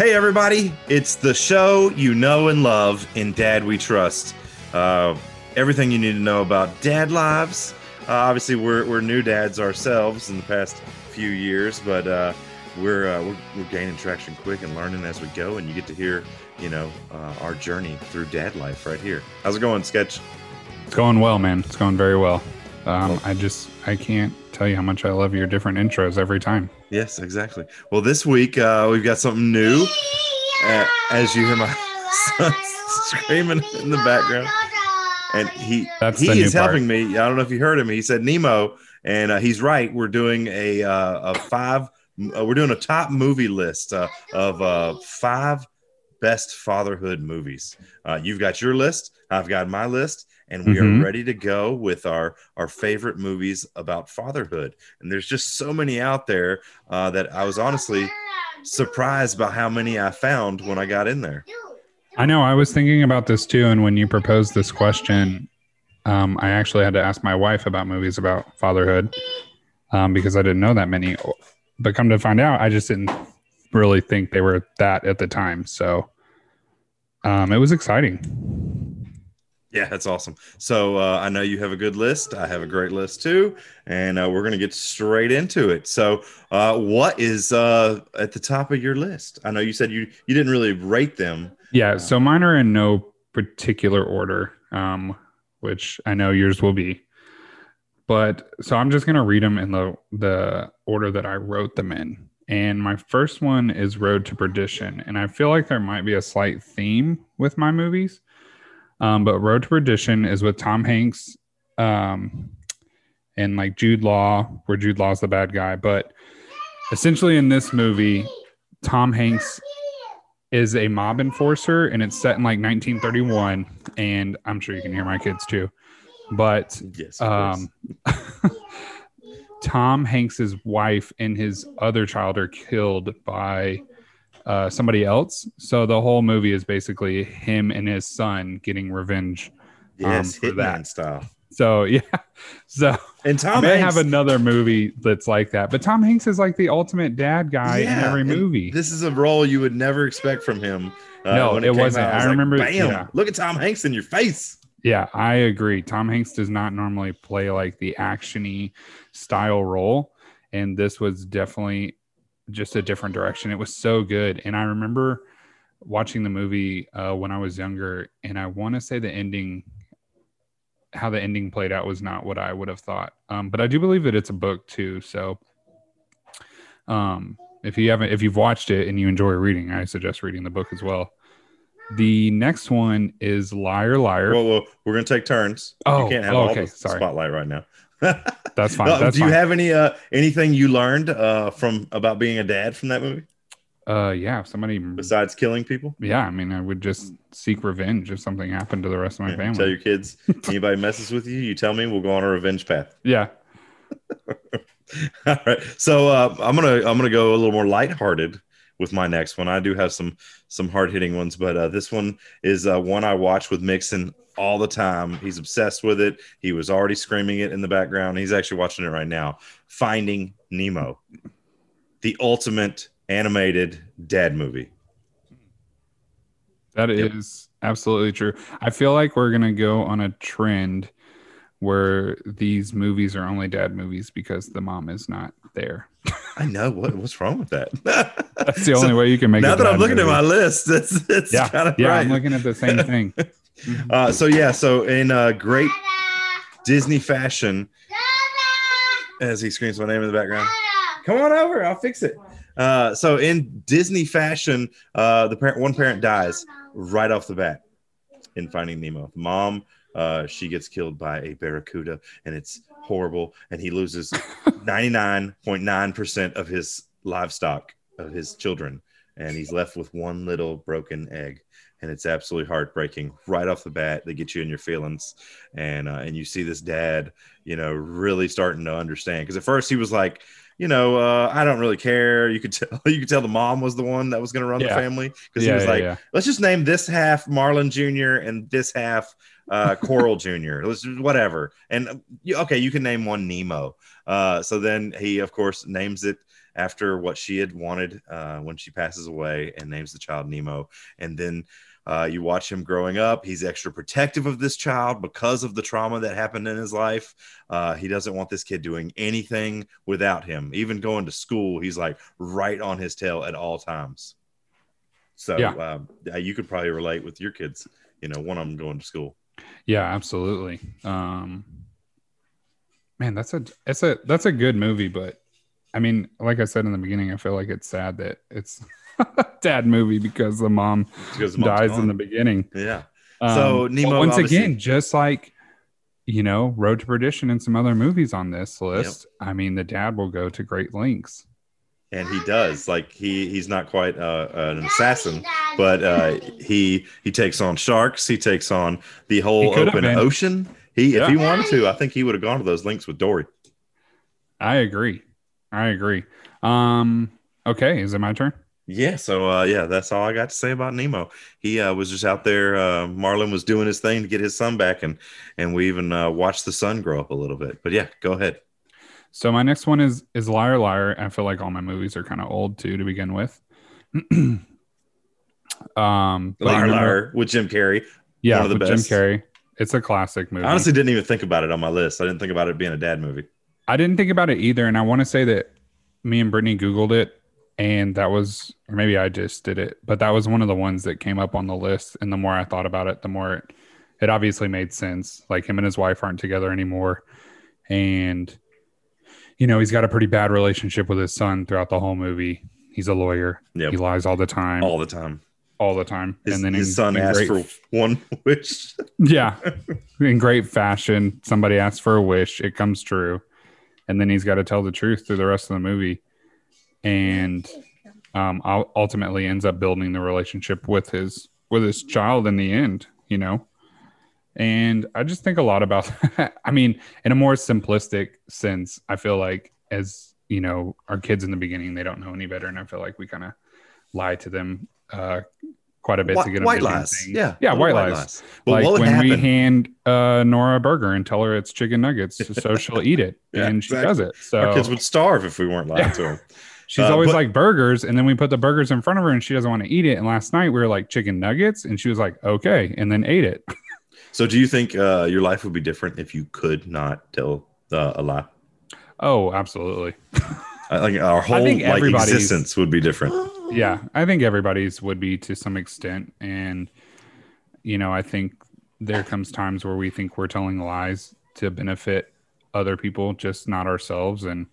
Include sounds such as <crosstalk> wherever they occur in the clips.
Hey, everybody, it's the show you know and love in Dad We Trust. Uh, everything you need to know about dad lives. Uh, obviously, we're, we're new dads ourselves in the past few years, but uh, we're, uh, we're, we're gaining traction quick and learning as we go. And you get to hear, you know, uh, our journey through dad life right here. How's it going, Sketch? It's going well, man. It's going very well. Um, I just I can't tell you how much I love your different intros every time. Yes, exactly. Well, this week uh, we've got something new. Uh, as you hear my <laughs> son screaming in the background, and he That's he is helping part. me. I don't know if you heard him. He said Nemo, and uh, he's right. We're doing a uh, a five. Uh, we're doing a top movie list uh, of uh, five best fatherhood movies. Uh, you've got your list. I've got my list. And we Mhm. are ready to go with our our favorite movies about fatherhood. And there's just so many out there uh, that I was honestly surprised by how many I found when I got in there. I know I was thinking about this too, and when you proposed this question, um, I actually had to ask my wife about movies about fatherhood um, because I didn't know that many. But come to find out, I just didn't really think they were that at the time. So um, it was exciting. Yeah, that's awesome. So uh, I know you have a good list. I have a great list too, and uh, we're gonna get straight into it. So, uh, what is uh, at the top of your list? I know you said you you didn't really rate them. Yeah, so mine are in no particular order, um, which I know yours will be. But so I'm just gonna read them in the the order that I wrote them in. And my first one is Road to Perdition, and I feel like there might be a slight theme with my movies. Um, but Road to Perdition is with Tom Hanks, um, and like Jude Law, where Jude Law's the bad guy. But essentially, in this movie, Tom Hanks is a mob enforcer and it's set in like 1931 and i'm sure you can hear my kids too but Yes. um <laughs> tom hanks's wife and his other child are killed by uh somebody else so the whole movie is basically him and his son getting revenge yes, um, for Hitman that. style. so <laughs> yeah so And Tom may Hanks, have another movie that's like that but tom hanks is like the ultimate dad guy in every movie This is a role you would never expect from him. Uh, No, when it wasn't. out, I was like, remember- Bam! yeah. Look at Tom Hanks in your face. Yeah, I agree. Tom Hanks does not normally play like the actiony style role, and this was definitely just a different direction. It was so good, and I remember watching the movie uh, when I was younger, and I want to say the ending, how the ending played out, was not what I would have thought. Um, but I do believe that it's a book too. So, um, if you haven't, if you've watched it and you enjoy reading, I suggest reading the book as well. The next one is Liar Liar. Well, well, we're gonna take turns. Oh, you can't have oh, all okay, the sorry. spotlight right now. <laughs> That's fine. Uh, That's do you fine. have any uh anything you learned uh from about being a dad from that movie Uh, yeah. If somebody, besides killing people? yeah. I mean, I would just seek revenge if something happened to the rest of my Yeah, family. Tell your kids <laughs> anybody messes with you, you tell me. We'll go on a revenge path. yeah. <laughs> All right. So uh, I'm gonna I'm gonna go a little more lighthearted with my next one. I do have some some hard hitting ones, but uh, this one is uh, one I watch with Mixon all the time. He's obsessed with it. He was already screaming it in the background. He's actually watching it right now. Finding Nemo, the ultimate animated dad movie. That is Yep. absolutely true. I feel like we're gonna go on a trend where these movies are only dad movies because the mom is not there. I know what what's wrong with that. <laughs> <laughs> That's the only way you can make. It. Now that I'm looking at my list, that's that's yeah, kind of yeah, right. I'm looking at the same <laughs> thing. Uh, so yeah, so in uh, great Disney fashion, as he screams my name in the background, come on over, I'll fix it. Uh, so in Disney fashion, uh, the parent, one parent dies right off the bat in Finding Nemo. Mom, uh, she gets killed by a barracuda, and it's horrible. And he loses <laughs> ninety nine point nine percent of his livestock of his children, and he's left with one little broken egg and it's absolutely heartbreaking right off the bat. They get you in your feelings, and uh, and you see this dad, you know, really starting to understand. Because at first he was like, you know, uh, I don't really care. You could <laughs> tell, you could tell the mom was the one that was going to run Yeah. the family because yeah, he was yeah, like, let's just name this half Marlin Jr. and this half uh, <laughs> Coral Jr. Let's just- whatever. And uh, okay, you can name one Nemo. Uh, so then he, of course, names it after what she had wanted uh, when she passes away and names the child Nemo. And then uh, you watch him growing up. He's extra protective of this child because of the trauma that happened in his life. Uh, he doesn't want this kid doing anything without him. Even going to school, he's like right on his tail at all times. So Yeah. um, uh, you could probably relate with your kids. You know, one of them going to school. Yeah, absolutely. Um, man, that's a that's a that's a good movie, but I mean, like I said in the beginning, I feel like it's sad that it's <laughs> dad movie because the mom Because the dies in the beginning. yeah. Um, So, Nemo once obviously- again, just like you know, Road to Perdition and some other movies on this list, I mean, the dad will go to great lengths. and he does like he he's not quite uh, an assassin but uh he he takes on sharks he takes on the whole open been. ocean he Yeah. if he wanted to i think he would have gone to those links with dory I agree. I agree. Um, okay, is it my turn? Yeah so uh yeah that's all i got to say about nemo he uh was just out there uh marlin was doing his thing to get his son back and and we even uh watched the sun grow up a little bit but yeah go ahead So my next one is is Liar Liar. I feel like all my movies are kind of old too to begin with. <clears throat> um, liar remember- liar with jim carrey yeah, one of the with best. Jim Carrey. It's a classic movie. i honestly didn't even think about it on my list i didn't think about it being a dad movie I didn't think about it either, and I want to say that me and Brittany googled it, and that was, or maybe I just did it, but that was one of the ones that came up on the list. And the more I thought about it, the more it, it obviously made sense. Like him and his wife aren't together anymore, and you know he's got a pretty bad relationship with his son throughout the whole movie. He's a lawyer. Yep. He lies all the time, all, the time All the time, his, and then his in- son in asked great for one wish <laughs> yeah. In great fashion. Somebody asks for a wish, it comes true. And then he's got to tell the truth through the rest of the movie. And um ultimately ends up building the relationship with his with his child in the end, you know. And I just think a lot about <laughs> I mean, in a more simplistic sense, I feel like as you know, our kids in the beginning, they don't know any better. And I feel like we kind of lie to them uh quite a bit White, to get them white lies. things. Yeah. Yeah, little white lies Well, like when we hand uh, Nora a burger and tell her it's chicken nuggets, so she'll eat it, <laughs> Yeah, and she exactly. does it. So Our kids would starve if we weren't lying <laughs> Yeah. to them. She's uh, always but- like burgers, and then we put the burgers in front of her, and she doesn't want to eat it. And last night we were like chicken nuggets, and she was like, "Okay," and then ate it. <laughs> So, do you think uh, your life would be different if you could not tell uh, a lie? Oh, absolutely. I think our whole like existence would be different. <gasps> Yeah, I think everybody's would be to some extent, and you know, I think there comes times where we think we're telling lies to benefit other people, just not ourselves, and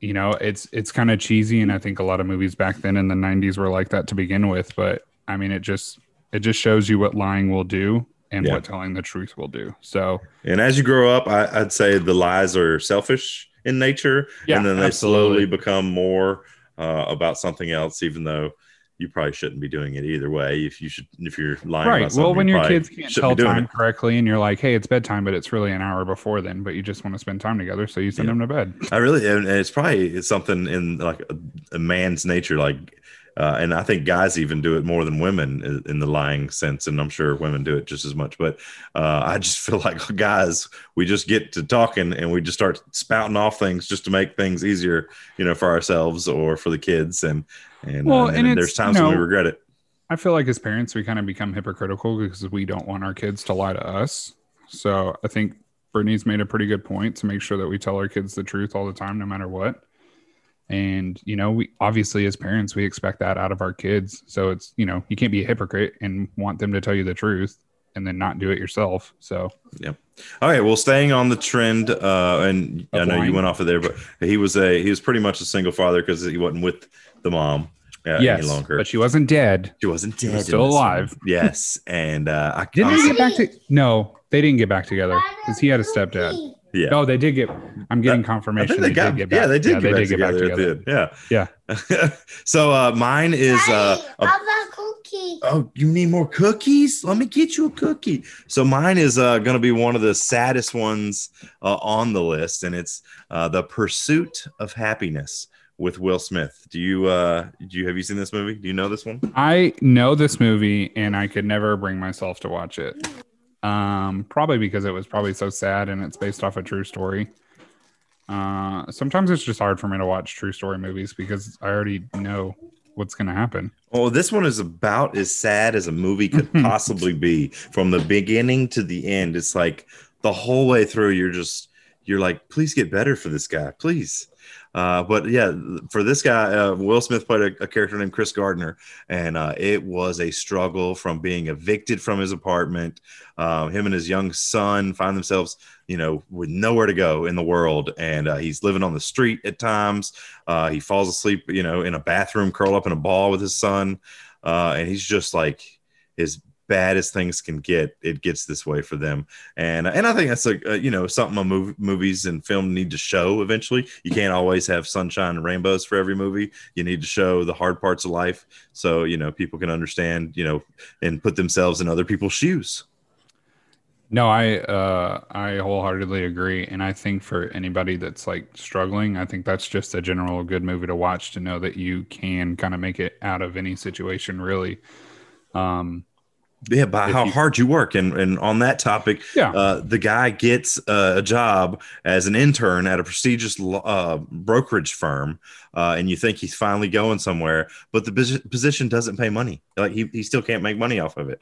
you know, it's it's kind of cheesy, and I think a lot of movies back then in the '90s were like that to begin with. But I mean, it just it just shows you what lying will do and Yeah. what telling the truth will do. So And as you grow up, I, I'd say the lies are selfish in nature, Yeah, and then they absolutely. slowly become more uh, about something else, even though. You probably shouldn't be doing it either way. If you should, if you're lying, right. Well, when you your kids can't tell time it. correctly, and you're like, "Hey, it's bedtime," but it's really an hour before then, but you just want to spend time together, so you send Yeah. them to bed. I really, and it's probably it's something in like a, a man's nature, like, uh, and I think guys even do it more than women in, the lying sense, and I'm sure women do it just as much. But uh, I just <laughs> feel like guys, we just get to talking and we just start spouting off things just to make things easier, you know, for ourselves or for the kids, and and, Well, uh, and and there's times you when we regret it. I feel like as parents, we kind of become hypocritical because we don't want our kids to lie to us. So I think Brittany's made a pretty good point to make sure that we tell our kids the truth all the time, no matter what. And, you know, we obviously as parents, we expect that out of our kids. So it's, you know, you can't be a hypocrite and want them to tell you the truth and then not do it yourself. So yep All right. Well, staying on the trend, uh, and I Of know you went off of there, but he was a he was pretty much a single father because he wasn't with the mom uh, yes, any longer. but she wasn't dead. She wasn't dead. was still this one. alive. <laughs> Yes, and uh, I Didn't they get back to? No, they didn't get back together because he had a stepdad. Yeah. Oh, they did get. I'm getting I confirmation. think they, got, did get back. yeah, they did Yeah, get, back, did get back together. together. at the. Yeah, <laughs> so uh, mine is uh, a a cookie. Oh, you need more cookies? Let me get you a cookie. So mine is uh, going to be one of the saddest ones uh, on the list, and it's uh, the Pursuit of Happiness with Will Smith. Do you uh, do you have you seen this movie? Do you know this one? I know this movie and I could never bring myself to watch it. Um, probably because it was probably so sad and it's based off a true story. Uh, sometimes it's just hard for me to watch true story movies because I already know what's going to happen. Well, this one is about as sad as a movie could <laughs> possibly be from the beginning to the end. It's like the whole way through, you're just, you're like, please get better for this guy, please. Uh, but yeah, for this guy, uh, Will Smith played a, a, character named Chris Gardner, and uh, it was a struggle from being evicted from his apartment. Uh, him and his young son find themselves, you know, with nowhere to go in the world, and uh, he's living on the street at times. Uh, he falls asleep, you know, in a bathroom, curl up in a ball with his son, and he's just like his bad as things can get, it gets this way for them. And and I think that's a, a you know something a mov- movies and film need to show eventually. You can't always have sunshine and rainbows for every movie. You need to show the hard parts of life so you know people can understand you know and put themselves in other people's shoes. No, I uh, I wholeheartedly agree, and I think for anybody that's like struggling, I think that's just a general good movie to watch to know that you can kind of make it out of any situation. Really, um, yeah, by how you, hard you work, and and on that topic, yeah, uh, the guy gets uh, a job as an intern at a prestigious uh, brokerage firm, uh, and you think he's finally going somewhere, but the position doesn't pay money. Like he he still can't make money off of it.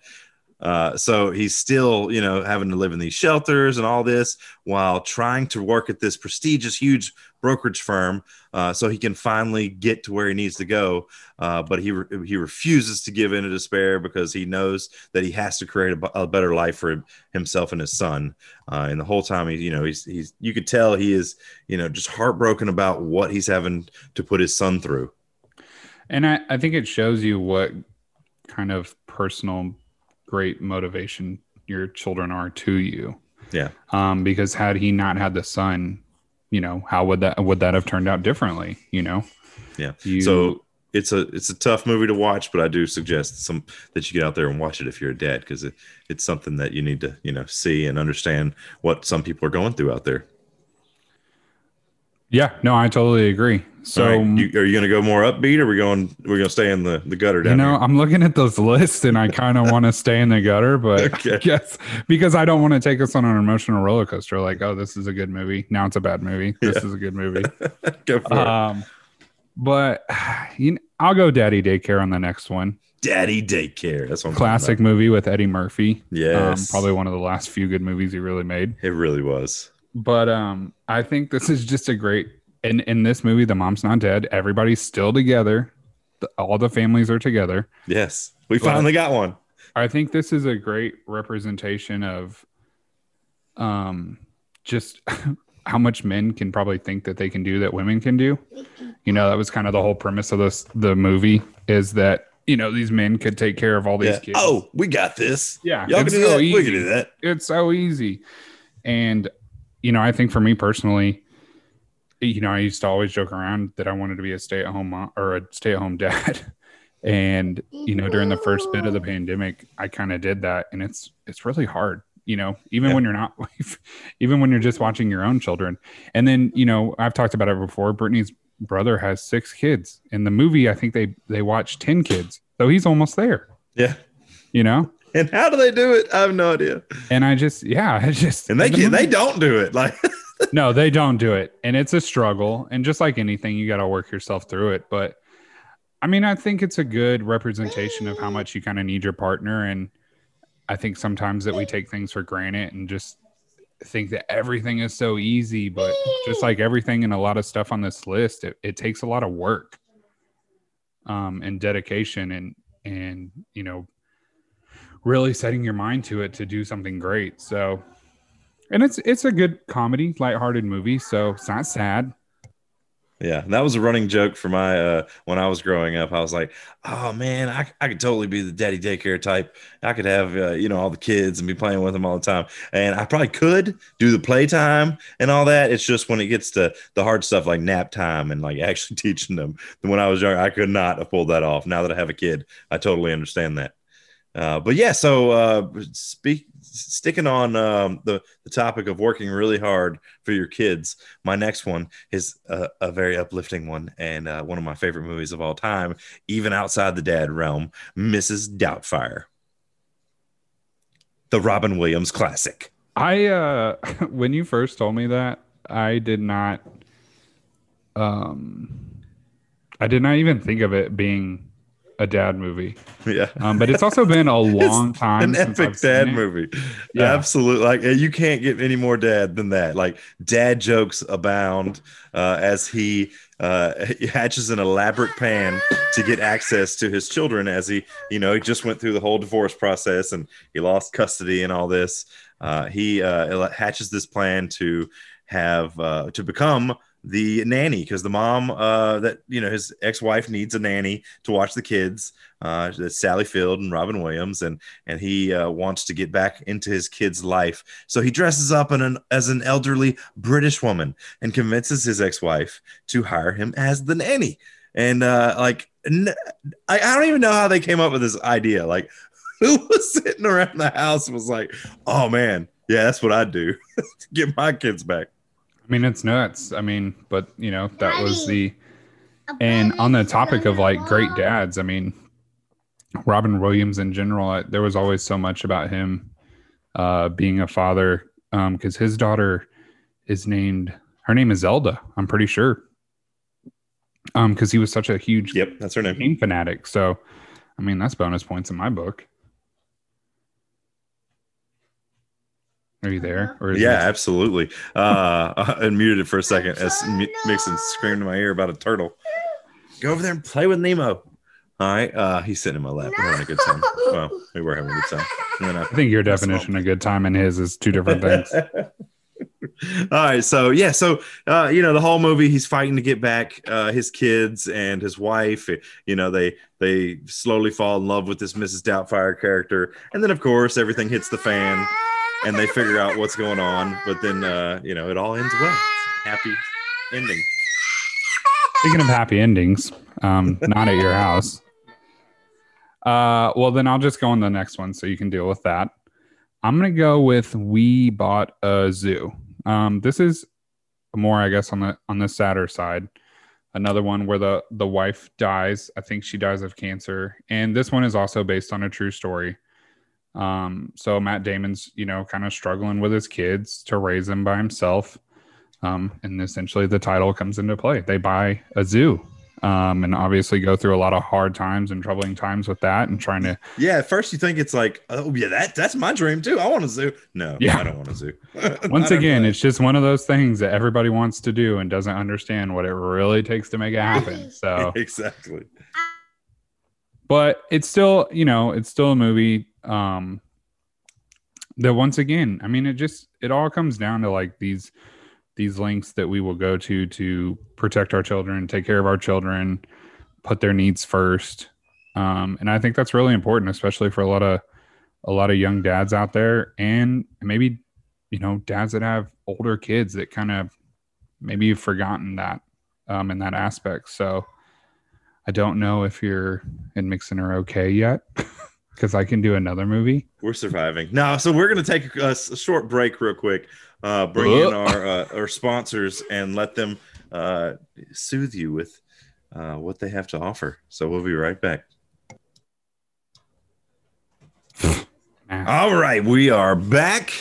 Uh, so he's still, you know, having to live in these shelters and all this while trying to work at this prestigious, huge brokerage firm, uh, so he can finally get to where he needs to go. Uh, but he re- he refuses to give in to despair because he knows that he has to create a, better life for himself and his son. Uh, and the whole time, he, you know, he's he's you could tell he is, you know, just heartbroken about what he's having to put his son through. And I, I think it shows you what kind of personal great motivation your children are to you. Yeah. Um, because had he not had the son, you know, how would that would that have turned out differently? You know. Yeah. You, so it's a it's a tough movie to watch, but I do suggest some that you get out there and watch it if you're a dad because it, it's something that you need to you know see and understand what some people are going through out there. Yeah, no, I totally agree. So, right. you, are you going to go more upbeat, or are we going? We're going to stay in the the gutter down. You know, here? I'm looking at those lists, and I kind of <laughs> want to stay in the gutter, but okay. yes, because I don't want to take us on an emotional roller coaster. Like, oh, this is a good movie. Now it's a bad movie. This yeah. is a good movie. <laughs> go for um, it. But you know, I'll go Daddy Daycare on the next one. Daddy Daycare. That's one classic movie with Eddie Murphy. Yes, um, probably one of the last few good movies he really made. It really was. But um, I think this is just a great in in this movie, the mom's not dead. Everybody's still together. The, all the families are together. Yes, we but finally got one. I think this is a great representation of, um, just <laughs> how much men can probably think that they can do that women can do. You know, that was kind of the whole premise of this the movie is that you know these men could take care of all these yeah. kids. Oh, we got this. Yeah, y'all can do so that. Easy. We can do that. It's so easy, and you know, I think for me personally, you know, I used to always joke around that I wanted to be a stay at home mom or a stay at home <laughs> dad. and, you know, during the first bit of the pandemic, I kind of did that. And it's, it's really hard, you know, even yeah. when you're not, <laughs> even when you're just watching your own children. And then, you know, I've talked about it before. Brittany's brother has six kids. In the movie, I think they, they watch 10 kids. So he's almost there. Yeah. You know? And how do they do it? I have no idea. And I just, yeah, I just, and they the they don't do it. Like, <laughs> no, they don't do it. And it's a struggle. And just like anything, you got to work yourself through it. But I mean, I think it's a good representation of how much you kind of need your partner. And I think sometimes that we take things for granted and just think that everything is so easy. But just like everything and a lot of stuff on this list, it, it takes a lot of work um, and dedication and, and, you know, really setting your mind to it to do something great. So, and it's it's a good comedy, lighthearted movie, so it's not sad. Yeah, that was a running joke for my uh when I was growing up. I was like, "Oh man, I, I could totally be the daddy daycare type. I could have uh, you know all the kids and be playing with them all the time, and I probably could do the playtime and all that. It's just when it gets to the hard stuff like nap time and like <laughs> actually teaching them. When I was young, I could not have pulled that off. Now that I have a kid, I totally understand that. Uh, but yeah, so uh, speak sticking on um, the the topic of working really hard for your kids. My next one is a, a very uplifting one and uh, one of my favorite movies of all time, even outside the dad realm. Mrs. Doubtfire, the Robin Williams classic. I uh, <laughs> when you first told me that, I did not. Um, I did not even think of it being a dad movie. Yeah. Um, but it's also been a <laughs> long time. An epic dad movie. Yeah. Absolutely. Like you can't get any more dad than that. Like dad jokes abound uh, as he uh, <laughs> hatches an elaborate plan to get access to his children as he, you know, he just went through the whole divorce process and he lost custody and all this. Uh, he uh, hatches this plan to have uh, to become the nanny because the mom uh, that you know his ex-wife needs a nanny to watch the kids. Uh, Sally Field and Robin Williams, and and he uh, wants to get back into his kid's life. So he dresses up an, as an elderly British woman and convinces his ex-wife to hire him as the nanny. And uh, like, n- I, I don't even know how they came up with this idea. Like, <laughs> who was sitting around the house was like, "Oh man, yeah, that's what I'd do <laughs> to get my kids back." I mean, it's nuts. I mean, but you know, that was the and on the topic of like great dads, I mean, Robin Williams in general, I, there was always so much about him uh, being a father because his daughter is named, her name is Zelda, I'm pretty sure. Um, because he was such a huge Yep, that's her name. game fanatic. So, I mean, that's bonus points in my book. Are you there? Or is Yeah, this- absolutely. Uh, <laughs> I unmuted it for a second as M- Mixon screamed in my ear about a turtle. Go over there and play with Nemo. All right. Uh, he's sitting in my lap. We're having a good time. Well, we were having a good time. I- I think your definition of good time and his is two different things. <laughs> All right, so yeah, so uh, you know the whole movie, he's fighting to get back uh, his kids and his wife. You know they they slowly fall in love with this Mrs. Doubtfire character, and then of course everything hits the fan, and they figure out what's going on. But then uh, you know it all ends well, happy ending. Speaking of happy endings, um, not at your house. Uh, well, then I'll just go on the next one so you can deal with that. I'm gonna go with we bought a zoo. Um, this is more, I guess, on the on the sadder side. Another one where the the wife dies. I think she dies of cancer, and this one is also based on a true story. Um, so Matt Damon's, you know, kind of struggling with his kids to raise them by himself. Um, and essentially the title comes into play. They buy a zoo. Um, and obviously go through a lot of hard times and troubling times with that and trying to Yeah, at first you think it's like, oh yeah, that that's my dream too. I want a zoo. No, Yeah. I don't want a zoo. <laughs> once again know. it's just one of those things that everybody wants to do and doesn't understand what it really takes to make it happen <laughs> so exactly. But it's still you know it's still a movie um that once again i mean it just it all comes down to like these these links that we will go to to protect our children take care of our children put their needs first. Um and i think that's really important especially for a lot of a lot of young dads out there and maybe you know dads that have older kids that kind of maybe you've forgotten that um in that aspect. So I don't know if you're and Mixon are okay yet <laughs> because I can do another movie. We're surviving. No, so we're going to take a, a short break real quick. Uh, bring in our uh, our sponsors and let them uh, soothe you with uh, what they have to offer. So we'll be right back. <sighs> All right, we are back.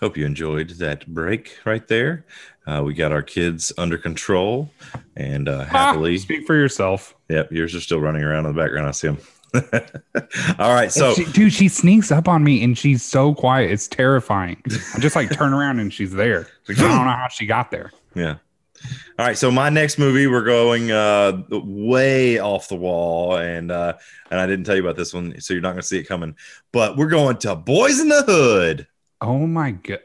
Hope you enjoyed that break right there. Uh, we got our kids under control and uh, happily. Ah, speak for yourself. Yep, yours are still running around in the background. I see them. <laughs> All right, so She- dude, she sneaks up on me and she's so quiet. It's terrifying. I just like turn around and she's there. Like, I don't know how she got there. Yeah. All right. So my next movie, we're going uh, way off the wall, and uh, and I didn't tell you about this one, so you're not going to see it coming. But we're going to Boys in the Hood. Oh my god!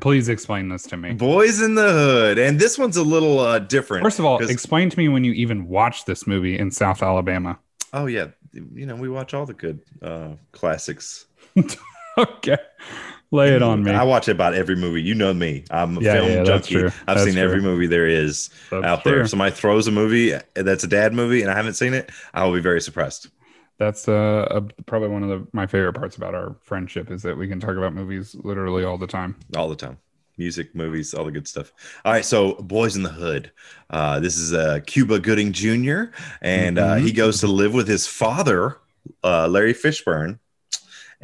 Please explain this to me. Boys in the Hood, and this one's a little uh, different. First of all, 'cause- explain to me when you even watched this movie in South Alabama. oh yeah, you know we watch all the good uh, classics. <laughs> okay, lay it on me. I watch about every movie. You know me. I'm a Yeah, film yeah, junkie. true. I've That's seen every movie there is That's out there. true. If somebody throws a movie that's a dad movie and I haven't seen it, I will be very surprised. That's uh, uh, probably one of the, my favorite parts about our friendship is that we can talk about movies literally all the time. all the time music movies all the good stuff all right so boys in the hood uh, this is uh, cuba gooding jr and uh, Mhm. he goes to live with his father uh, larry fishburne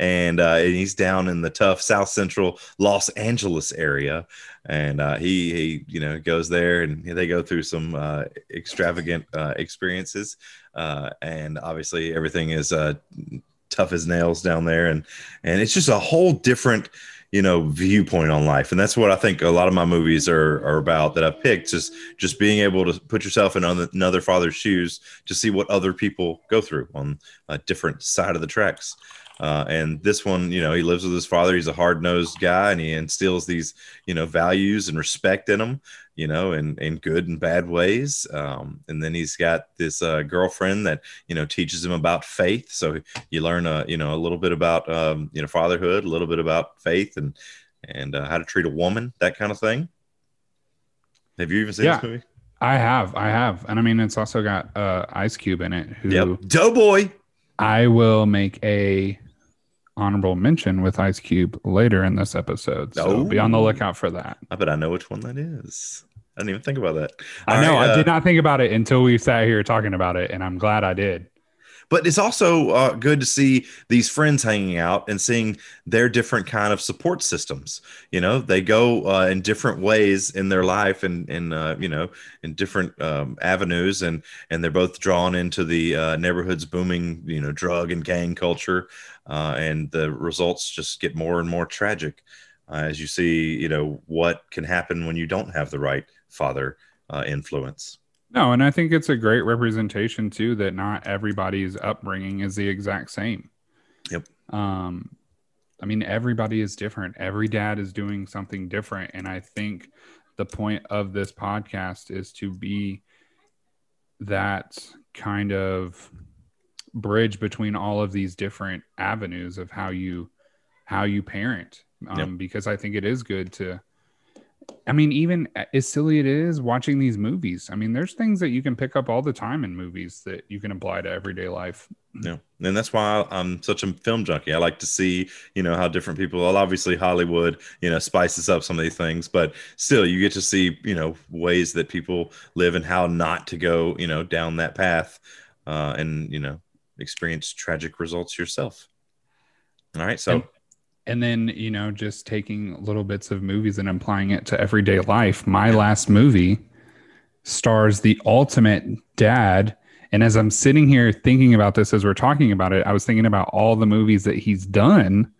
and, uh, and he's down in the tough South Central Los Angeles area, and uh, he he you know goes there and they go through some uh, extravagant uh, experiences, uh, and obviously everything is uh, tough as nails down there, and and it's just a whole different you know viewpoint on life. And that's what i think a lot of my movies are, are about that i picked just just being able to put yourself in another father's shoes to see what other people go through on a different side of the tracks uh, and this one, you know, he lives with his father. He's a hard nosed guy and he instills these, you know, values and respect in him, you know, in, in good and bad ways. Um, and then he's got this uh, girlfriend that, you know, teaches him about faith. So you learn, a, you know, a little bit about, um, you know, fatherhood, a little bit about faith and, and uh, how to treat a woman, that kind of thing. Have you even seen Yeah. this movie? I have, I have, and I mean it's also got uh, Ice Cube in it, who Yep. Doughboy. I will make a honorable mention with Ice Cube later in this episode. So be on the Oh. lookout for that. I bet I know which one that is. I didn't even think about that. I know right, I uh, did not think about it until we sat here talking about it, and I'm glad I did. But it's also uh, good to see these friends hanging out and seeing their different kind of support systems. You know they go uh, in different ways in their life and and uh, you know in different um, avenues and and they're both drawn into the uh, neighborhood's booming you know drug and gang culture uh, and the results just get more and more tragic uh, as you see you know what can happen when you don't have the right father influence No, and I think it's a great representation too that not everybody's upbringing is the exact same. Yep. Um, I mean, everybody is different. Every dad is doing something different, and I think the point of this podcast is to be that kind of bridge between all of these different avenues of how you how you parent. Um, Yep. Because I think it is good to I mean, even as silly it is watching these movies. I mean, there's things that you can pick up all the time in movies that you can apply to everyday life. Yeah, and that's why I'm such a film junkie. I like to see, you know, how different people. Well, obviously Hollywood, you know, spices up some of these things, but still, you get to see, you know, ways that people live and how not to go, you know, down that path, uh, and you know, experience tragic results yourself. All right, so And- And then, you know, just taking little bits of movies and applying it to everyday life. My last movie stars the ultimate dad. And as I'm sitting here thinking about this as we're talking about it, I was thinking about all the movies that he's done.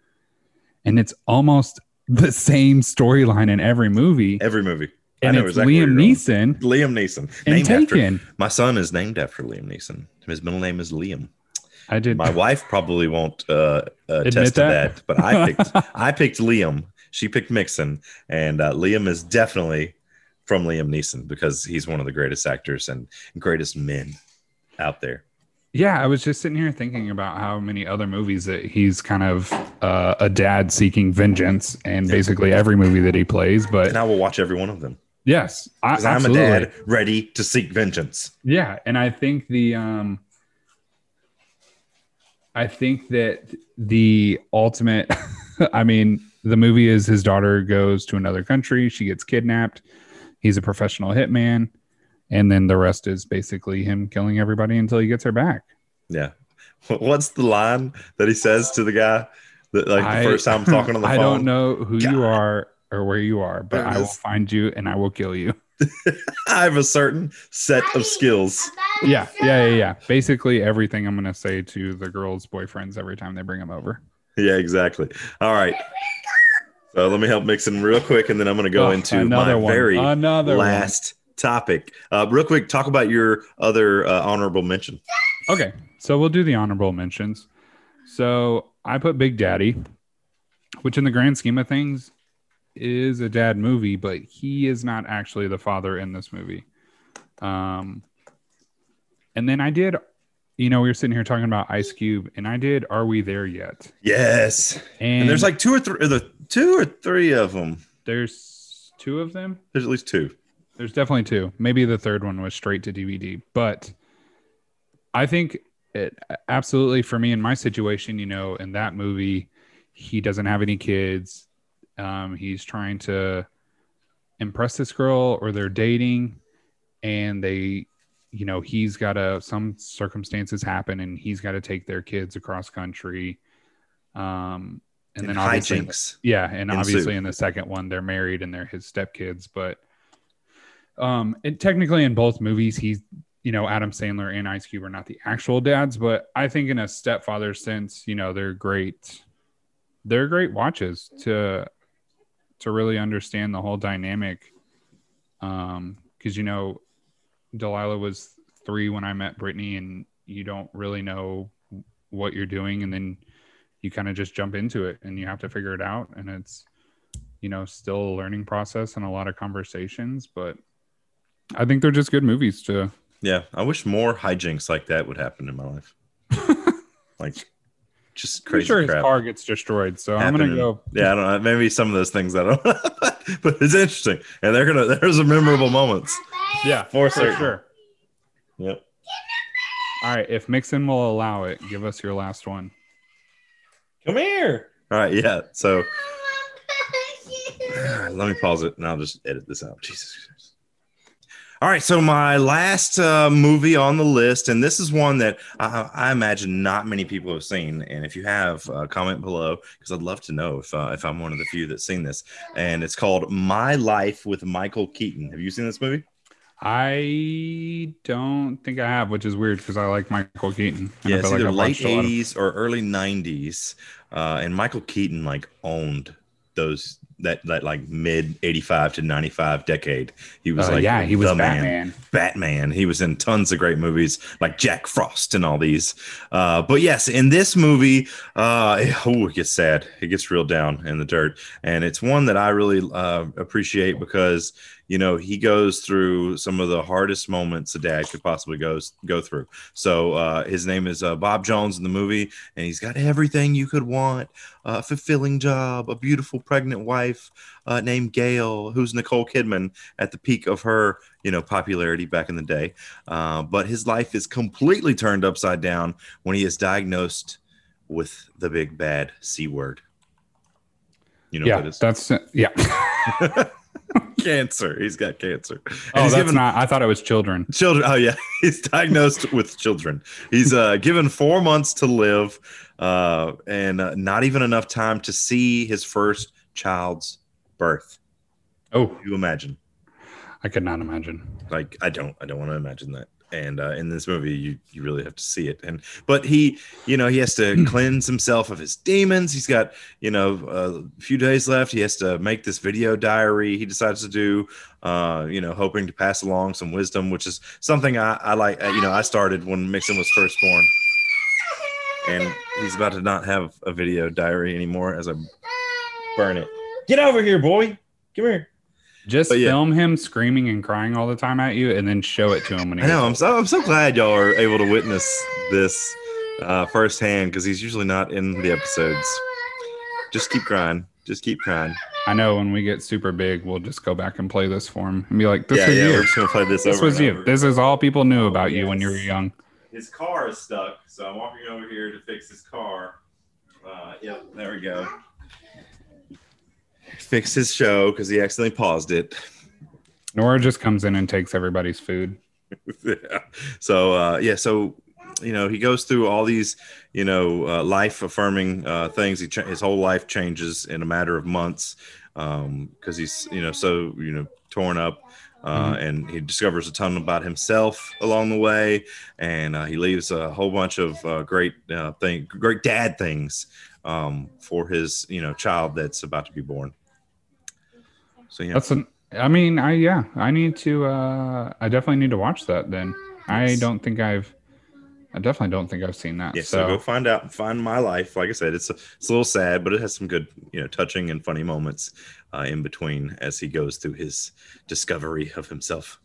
And it's almost the same storyline in every movie. every movie, I And know it's exactly Liam. Neeson Liam Neeson, and named after my son is named after Liam Neeson. His middle name is Liam. I did. My wife probably won't uh, uh, attest to that? that, but I picked <laughs> I picked Liam. She picked Mixon, and uh, Liam is definitely from Liam Neeson because he's one of the greatest actors and greatest men out there. Yeah, I was just sitting here thinking about how many other movies that he's kind of uh, a dad seeking vengeance, and basically every movie that he plays. But And I will watch every one of them yes, I, I'm a dad ready to seek vengeance. Yeah, and I think the um, I think that the ultimate. <laughs> I mean, the movie is his daughter goes to another country. She gets kidnapped. He's a professional hitman, and then the rest is basically him killing everybody until he gets her back. Yeah. What's the line that he says to the guy that like the I- first time talking on the I <laughs> phone? I don't know who God. you are or where you are, but I will find you and I will kill you. <laughs> I have a certain set of skills. Yeah, yeah, yeah, yeah. Basically, everything I'm gonna say to the girls' boyfriends every time they bring them over. Yeah, exactly. All right. So let me help Mixon real quick, and then I'm going to go Oh, into another my one. very another one. last topic. Uh, real quick, talk about your other uh, honorable mention. Okay, so we'll do the honorable mentions. So I put Big Daddy, which in the grand scheme of things is a dad movie, but he is not actually the father in this movie. Um, and then I did, you know, we were sitting here talking about Ice Cube, and I did Are We There Yet? Yes, And, and there's like two or three, the two or three of them. there's two of them. There's at least two. There's definitely two. Maybe the third one was straight to DVD, but I think it absolutely for me in my situation, you know, in that movie, he doesn't have any kids. Um, he's trying to impress this girl, or they're dating, and they, you know, he's got to some circumstances happen, and he's got to take their kids across country. Um, and, And then obviously, hijinks. yeah, and obviously in the second one they're married and they're his stepkids. But um, it, technically in both movies, he's you know Adam Sandler and Ice Cube are not the actual dads, but I think in a stepfather sense, you know they're great. They're great watches to to really understand the whole dynamic. Um, because you know, Delilah was three when I met Brittany, and you don't really know what you're doing, and then you kind of just jump into it and you have to figure it out and it's you know still a learning process and a lot of conversations but i think they're just good movies to Yeah, I wish more hijinks like that would happen in my life. <laughs> like, just pretty crazy sure his crap. car gets destroyed so i'm gonna go Yeah, I don't know. Maybe some of those things I don't. <laughs> but it's interesting, and they're gonna. There's some memorable moments. yeah For for certain. sure Yep. all right if mixon will allow it give us your last one Come here. All right. Yeah. So <sighs> let me pause it, and I'll just edit this out. Jesus. All right. So my last uh, movie on the list, and this is one that I, I imagine not many people have seen. And if you have, uh, comment below because I'd love to know if uh, if I'm one of the few that's seen this. And it's called My Life with Michael Keaton. Have you seen this movie? i don't think i have which is weird because i like michael keaton Yeah, I it's either I've late watched a lot of- '80s or early '90s, uh, and Michael Keaton like owned those that that like mid '85 to '95 decade. He was Uh, like yeah he was the man. batman Batman. He was in tons of great movies like Jack Frost and all these. Uh, but yes, in this movie, uh, <laughs> oh, it gets sad. It gets real down in the dirt, and it's one that I really uh, appreciate because you know he goes through some of the hardest moments a dad could possibly go go through. So uh, his name is uh, Bob Jones in the movie, and he's got everything you could want: a fulfilling job, a beautiful pregnant wife uh, named Gail, who's Nicole Kidman at the peak of her you know popularity back in the day. Uh, but his life is completely turned upside down when he is diagnosed with the big bad c word. You know yeah what that is? that's yeah <laughs> <laughs> <laughs> cancer. He's got cancer. And oh he's that's given not i thought it was children children. Oh yeah, <laughs> he's diagnosed with children. He's uh, given four months to live, uh, and uh, not even enough time to see his first child's birth. oh You imagine? i could not imagine like i don't i don't want to imagine that and uh, in this movie you you really have to see it. And but he you know he has to cleanse himself of his demons. He's got you know a few days left. He has to make this video diary he decides to do uh you know hoping to pass along some wisdom which is something i i like uh, you know i started when mixon was first born. And he's about to not have a video diary anymore as i burn it. Get over here boy. Come here Just yeah. film him screaming and crying all the time at you, and then show it to him when he. I know. I'm so I'm so glad y'all are able to witness this uh, firsthand because he's usually not in the episodes. Just keep crying. Just keep crying. I know when we get super big, we'll just go back and play this for him and be like, "This yeah, was yeah. you. We're just gonna play this. This was you. over. This is all people knew about Oh, you when you were young." His car is stuck, so I'm walking over here to fix his car. Uh, yep, there we go. Fix his show because he accidentally paused it. Nora just comes in and takes everybody's food. <laughs> yeah. So uh, yeah, so you know he goes through all these you know uh, life affirming uh, things. He cha- his whole life changes in a matter of months because he's you know so you know torn up. Uh, And he discovers a ton about himself along the way, and uh, he leaves a whole bunch of uh, great uh, thing, great dad things um, for his you know child that's about to be born. So yeah, That's an. I mean, I yeah, I need to. uh I definitely need to watch that. Then I don't think I've. I definitely don't think I've seen that. Yeah, so, so go find out, find my life. Like I said, it's a, it's a little sad, but it has some good, you know, touching and funny moments uh, in between as he goes through his discovery of himself.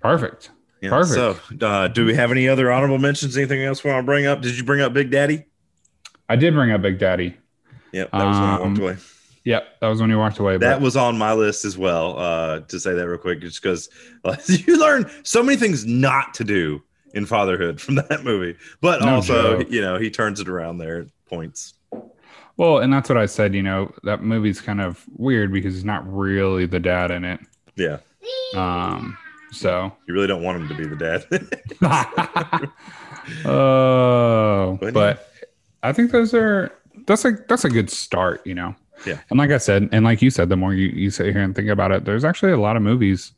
perfect. Yeah, Perfect. So, uh, do we have any other honorable mentions? Anything else we want to bring up? Did you bring up Big Daddy? I did bring up Big Daddy. Yep, that was when I Um, walked away. Yep, that was when you walked away. That but- was on my list as well. Uh, to say that real quick, just because uh, <laughs> you learn so many things not to do in fatherhood <laughs> from that movie, but No also, joke. you know, he turns it around there at points. Well, and that's what I said. You know, that movie's kind of weird because he's not really the dad in it. Yeah, Um, so, you really don't want him to be the dad. <laughs> oh, But but I think those are that's a that's a good start, you know. Yeah. And like I said, and like you said, the more you, you sit here and think about it, there's actually a lot of movies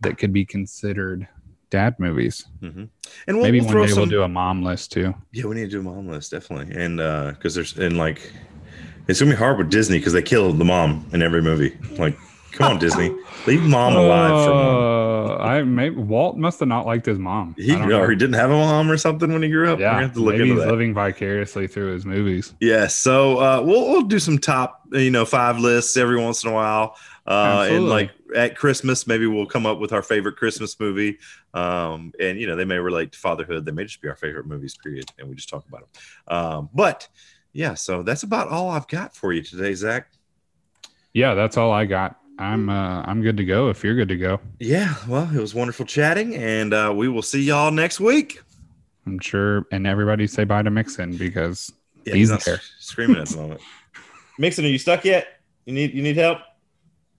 that could be considered dad movies. hmm And we'll, Maybe we'll one day some. we'll do a mom list too. yeah, we need to do a mom list definitely, and because there's and like it's gonna be hard with Disney because they kill the mom in every movie. Like, come on, Disney, leave mom alive for. Uh, I maybe Walt must have not liked his mom. He or know. he didn't have a mom or something when he grew up. Yeah, gonna have to look maybe he's that. living vicariously through his movies. Yeah, so uh, we'll we'll do some top you know five lists every once in a while, uh, and like at Christmas maybe we'll come up with our favorite Christmas movie, um, and you know they may relate to fatherhood, they may just be our favorite movies, period, and we just talk about them. Um, but yeah, so that's about all I've got for you today, Zach. Yeah, that's all I got. I'm uh, I'm good to go. If you're good to go, Yeah, well, it was wonderful chatting, and uh, we will see y'all next week. I'm sure. And everybody say bye to Mixon because Yeah, He's not there. screaming at the moment. <laughs> Mixon, are you stuck yet? You need you need help?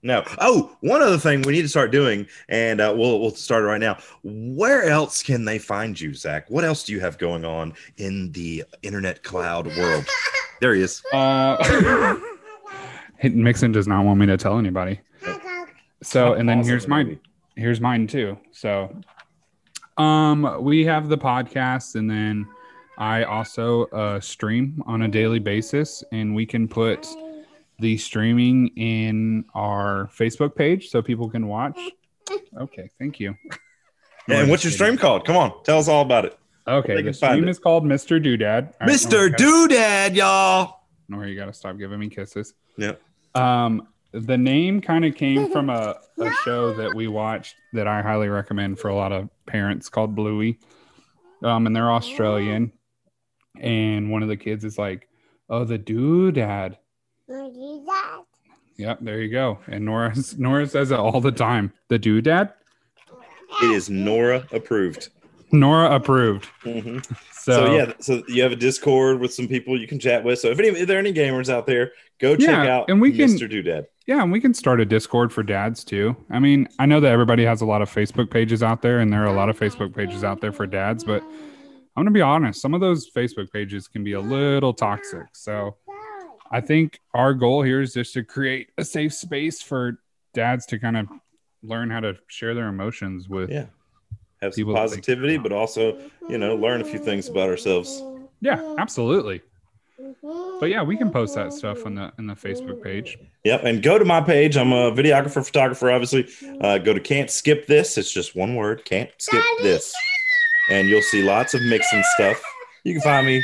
No. Oh, one other thing we need to start doing, and uh, we'll we'll start it right now. Where else can they find you, Zach? What else do you have going on in the internet cloud world? There he is. uh, <laughs> Mixon does not want me to tell anybody. So, and then Awesome here's mine. Here's mine too. So, um, we have the podcast, and then I also uh, stream on a daily basis, and we can put the streaming in our Facebook page so people can watch. Okay, thank you. <laughs> And what's your stream called? Come on, tell us all about it. Okay, They the can find stream it. is called Mr. Doodad. All right, Mr. Nora, Doodad, y'all. Nora, you gotta stop giving me kisses. Yep. Um, the name kind of came from a, a show that we watched that I highly recommend for a lot of parents called Bluey. Um, and they're Australian. And one of the kids is like, Oh, the doodad. Yep, there you go. And Nora <laughs> Nora says it all the time. The doodad? It is Nora approved. Nora approved. Mhm. <laughs> So, So, yeah, so you have a Discord with some people you can chat with. So if any if there are any gamers out there, go check Yeah, out and we can- Mr. Doodad. Yeah, and we can start a Discord for dads too. I mean, I know that everybody has a lot of Facebook pages out there, and there are a lot of Facebook pages out there for dads, but I'm gonna be honest, some of those Facebook pages can be a little toxic. So I think our goal here is just to create a safe space for dads to kind of learn how to share their emotions with. Yeah. Have some People that they- positivity, but also, you know, learn a few things about ourselves. Yeah, absolutely. But yeah, we can post that stuff on the in the Facebook page. Yep. And go to my page. I'm a videographer, photographer, obviously. Uh, go to Can't Skip This. It's just one word. Can't Skip This. And you'll see lots of Mixon stuff. You can find me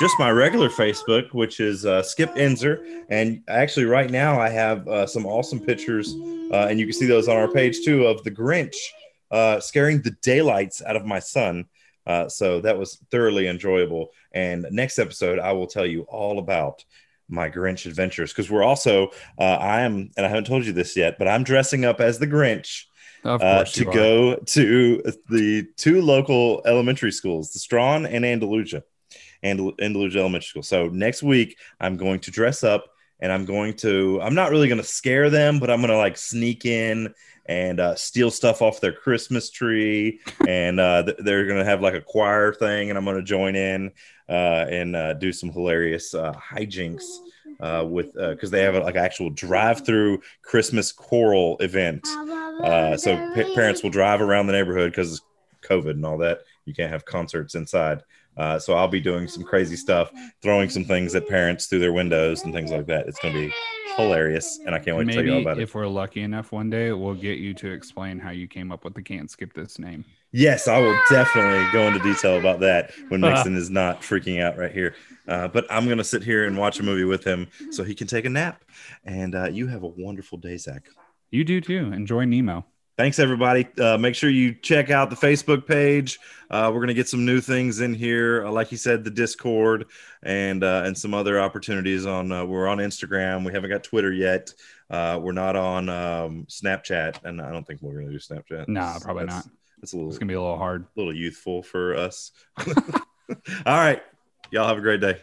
just my regular Facebook, which is uh, Skip Enzer. And actually, right now, I have uh, some awesome pictures, uh, and you can see those on our page too, of the Grinch uh, scaring the daylights out of my son. Uh, so that was thoroughly enjoyable. And next episode, I will tell you all about my Grinch adventures because we're also, uh, I am, and I haven't told you this yet, but I'm dressing up as the Grinch Of uh, to go to the two local elementary schools, the Straughn and Andalusia, and Andalusia Elementary School. So next week, I'm going to dress up and I'm going to, I'm not really going to scare them, but I'm going to like sneak in and uh, steal stuff off their Christmas tree. and uh, th- they're going to have like a choir thing, and I'm going to join in uh, and uh, do some hilarious uh, hijinks uh, with because they have a, like actual drive-through Christmas choral event. So pa- parents will drive around the neighborhood because COVID and all that. You can't have concerts inside. Uh, so I'll be doing some crazy stuff, throwing some things at parents through their windows and things like that. It's going to be hilarious, and I can't wait to tell you all Maybe about it. if we're lucky enough one day, we'll get you to explain how you came up with the can't skip this name. Yes, I will definitely go into detail about that when <laughs> Mixon is not freaking out right here. Uh, but I'm going to sit here and watch a movie with him so he can take a nap. And uh, you have a wonderful day, Zach. You do too. Enjoy Nemo. Thanks, everybody. Uh, make sure you check out the Facebook page. Uh, we're going to get some new things in here, uh, like you said, the Discord and uh, and some other opportunities. On uh, we're on Instagram. We haven't got Twitter yet. Uh, we're not on um, Snapchat, and I don't think we're going to do Snapchat. Nah, probably That's- not. It's a little It's gonna be a little hard. A little youthful for us. <laughs> All right, y'all have a great day.